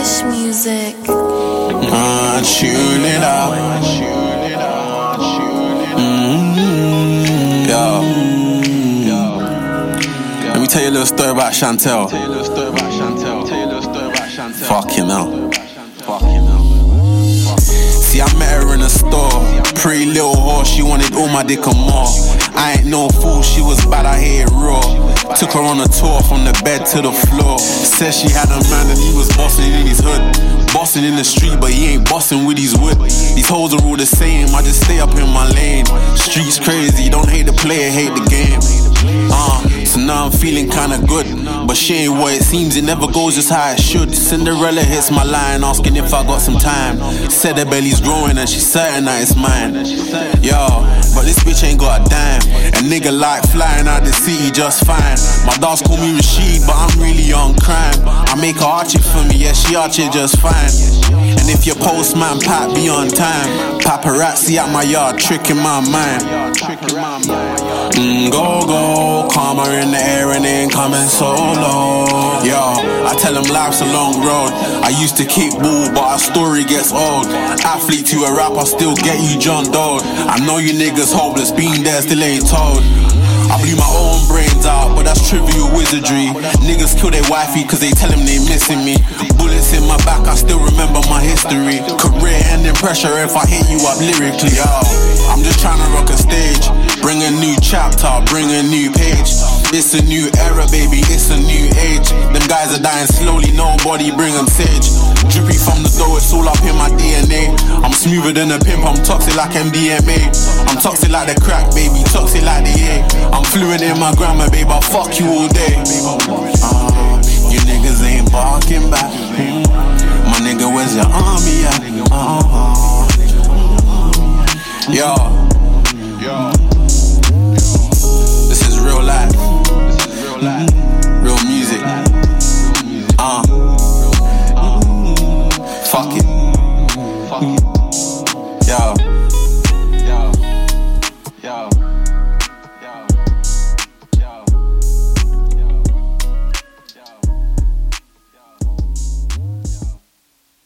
fish music. Uh, tune it out. Mm-hmm. Yo. Let me tell you a little story about Chantel. Fucking hell. See, I met her in a store. Pretty little horse, she wanted all my dick and more. I ain't no fool, she was bad, I hate it raw. Took her on a tour from the bed to the floor. Said she had a man and he was bossing. In the street, but he ain't bossing with his whip. These hoes are all the same, I just stay up in my lane. Streets crazy, don't hate the player, hate the game. Uh, so now I'm feeling kinda good. But she ain't what it seems, it never goes just how it should. Cinderella hits my line, asking if I got some time. Said her belly's growing and she's certain that it's mine. Yo, but this bitch ain't got a dime. A nigga like flying out the city just fine. My dogs call me Rashid, but I'm really on crime. I make her arch it for me, yeah, she arch it just fine. And if your postman pat be on time, paparazzi at my yard, tricking my mind. Mm, go, go, karma in the air and ain't coming so low. Yo, I tell them life's a long road. I used to kick ball, but our story gets old. Athlete to a rapper, still get you John Doe. I know you niggas hopeless, being there, still ain't told. I blew my own brains out, but that's trivial wizardry. Niggas kill their wifey cause they tell them they missing me. Bullets in my back, I still remember my history. Career ending pressure if I hit you up lyrically. Yo, I'm just trying to rock a stage. Bring a new chapter, bring a new page. It's a new era, baby, it's a new age. Them guys are dying slowly, nobody bring them sage. Drippy from the dough, it's all up in my DNA. I'm smoother than a pimp, I'm toxic like MDMA. I'm toxic like the crack, baby, toxic like the A. I'm fluent in my grammar, babe, I'll fuck you all day. Uh, you niggas ain't barking back. My nigga, where's your army at? Uh-huh. Yo. Yeah.